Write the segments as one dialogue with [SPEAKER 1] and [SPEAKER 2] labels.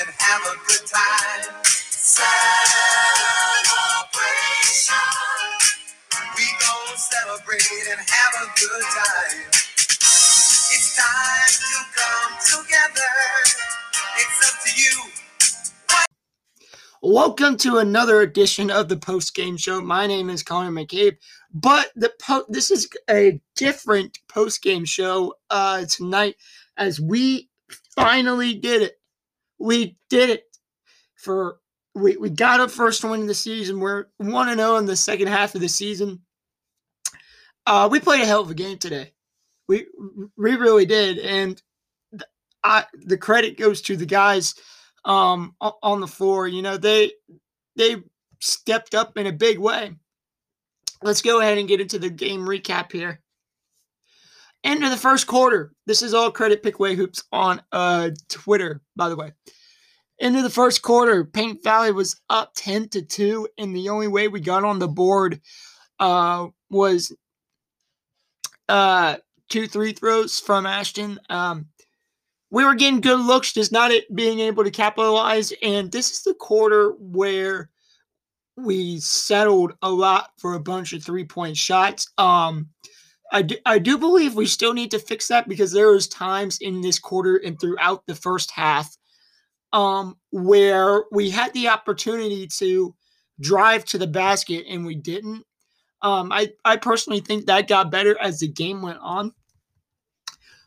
[SPEAKER 1] and
[SPEAKER 2] have a good time.
[SPEAKER 1] Celebration.
[SPEAKER 2] We gon' celebrate and have a good time. It's time to come together. It's up to you.
[SPEAKER 3] Welcome to another edition of the post game show. My name is Connor McCabe, but the po- this is a different post game show uh, tonight as we finally did it. We did it for we, we got a first win of the season. We're one and zero in the second half of the season. Uh, we played a hell of a game today. We we really did, and I, the credit goes to the guys um on the floor you know they they stepped up in a big way let's go ahead and get into the game recap here end of the first quarter this is all credit pickway hoops on uh twitter by the way end of the first quarter paint valley was up 10 to 2 and the only way we got on the board uh was uh two three throws from ashton um we were getting good looks, just not it being able to capitalize. And this is the quarter where we settled a lot for a bunch of three point shots. Um, I do, I do believe we still need to fix that because there was times in this quarter and throughout the first half um, where we had the opportunity to drive to the basket and we didn't. Um, I, I personally think that got better as the game went on.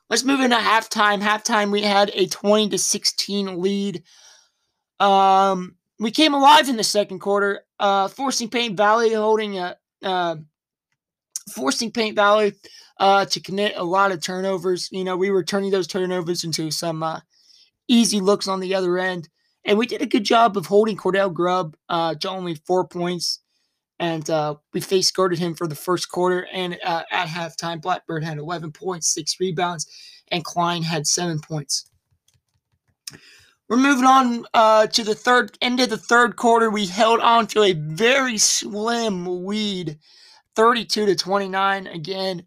[SPEAKER 3] Let's move into halftime. Halftime, we had a 20 to 16 lead. Um, we came alive in the second quarter, uh, forcing Paint Valley holding a uh, forcing Paint Valley uh, to commit a lot of turnovers. You know, we were turning those turnovers into some uh, easy looks on the other end, and we did a good job of holding Cordell Grubb uh, to only four points. And uh, we face guarded him for the first quarter. And uh, at halftime, Blackburn had 11 points, six rebounds, and Klein had seven points. We're moving on uh, to the third end of the third quarter. We held on to a very slim lead, 32 to 29. Again,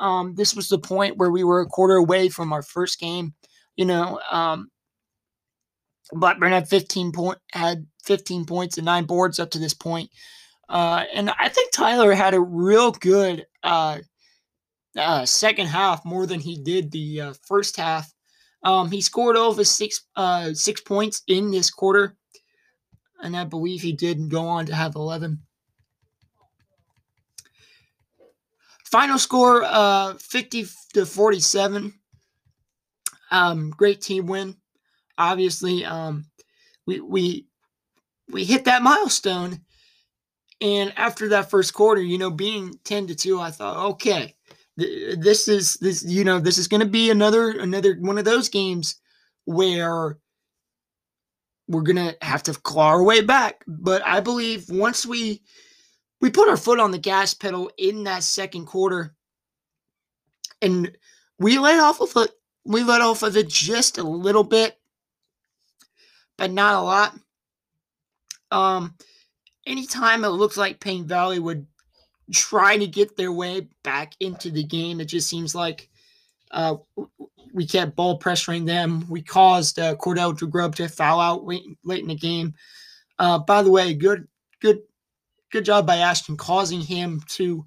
[SPEAKER 3] um, this was the point where we were a quarter away from our first game. You know, um, Blackburn had 15 point had 15 points and nine boards up to this point. Uh, and I think Tyler had a real good uh, uh, second half, more than he did the uh, first half. Um, he scored over six uh, six points in this quarter, and I believe he did go on to have eleven. Final score: uh, fifty to forty-seven. Um, great team win. Obviously, um, we we we hit that milestone and after that first quarter, you know, being 10 to 2, I thought, okay, th- this is this, you know, this is going to be another another one of those games where we're going to have to claw our way back. But I believe once we we put our foot on the gas pedal in that second quarter and we let off of it, we let off of it just a little bit, but not a lot. Um anytime it looks like Paint Valley would try to get their way back into the game, it just seems like uh, we kept ball pressuring them. We caused uh, Cordell Grubb to foul out late, late in the game. Uh, by the way, good, good, good job by Ashton causing him to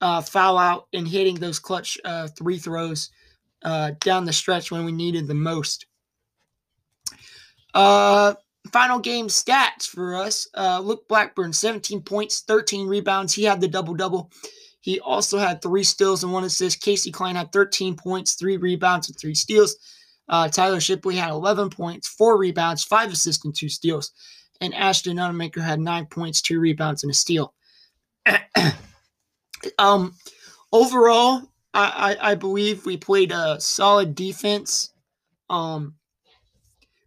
[SPEAKER 3] uh, foul out and hitting those clutch uh, three throws uh, down the stretch when we needed the most. Uh, final game stats for us. Uh, Luke Blackburn, 17 points, 13 rebounds. He had the double double. He also had three steals and one assist. Casey Klein had 13 points, three rebounds, and three steals. Uh, Tyler Shipley had 11 points, four rebounds, five assists, and two steals. And Ashton Unamaker had nine points, two rebounds, and a steal. um, overall, I, I, I believe we played a solid defense. Um,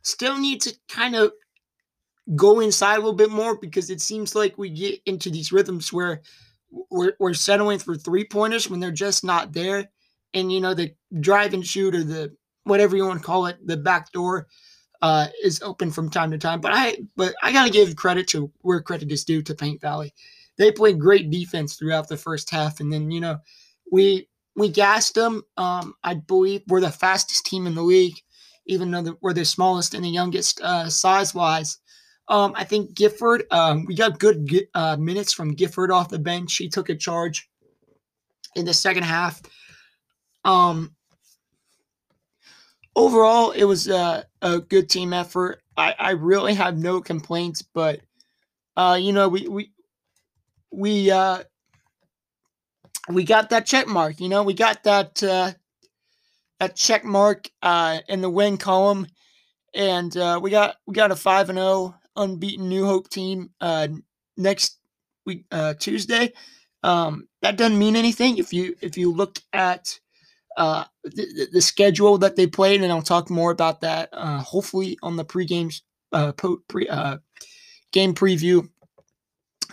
[SPEAKER 3] still need to kind of go inside a little bit more because it seems like we get into these rhythms where we're, we're settling for three pointers when they're just not there. And, you know, the drive and shoot or the whatever you want to call it, the back door uh, is open from time to time. But I but I gotta give credit to where credit is due to Paint Valley. They played great defense throughout the first half, and then you know we we gassed them. Um, I believe we're the fastest team in the league, even though we're the smallest and the youngest uh, size wise. Um, I think Gifford, um, we got good uh, minutes from Gifford off the bench. He took a charge in the second half. Um, overall, it was a, a good team effort. I, I really have no complaints, but uh, you know, we we we uh, we got that check mark. You know, we got that uh, that check mark uh, in the win column, and uh, we got we got a five and zero oh unbeaten New Hope team uh, next week uh, Tuesday. Um, that doesn't mean anything if you if you look at uh, the, the, schedule that they played, and I'll talk more about that uh, hopefully on the pregame uh, pre, uh, game preview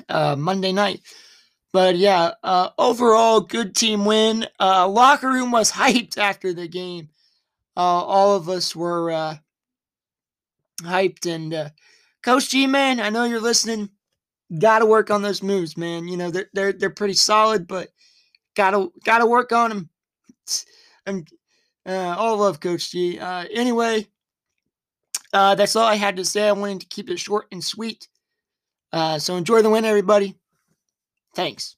[SPEAKER 3] uh, Monday night. But yeah, uh, overall, good team win. Uh, locker room was hyped after the game. Uh, all of us were uh, hyped, and uh, Coach G, man, I know you're listening. Got to work on those moves, man. You know they're they're they're pretty solid, but gotta gotta work on them and uh, all love Coach G. Uh, anyway, uh, that's all I had to say. I wanted to keep it short and sweet. Uh, so enjoy the win, everybody. Thanks.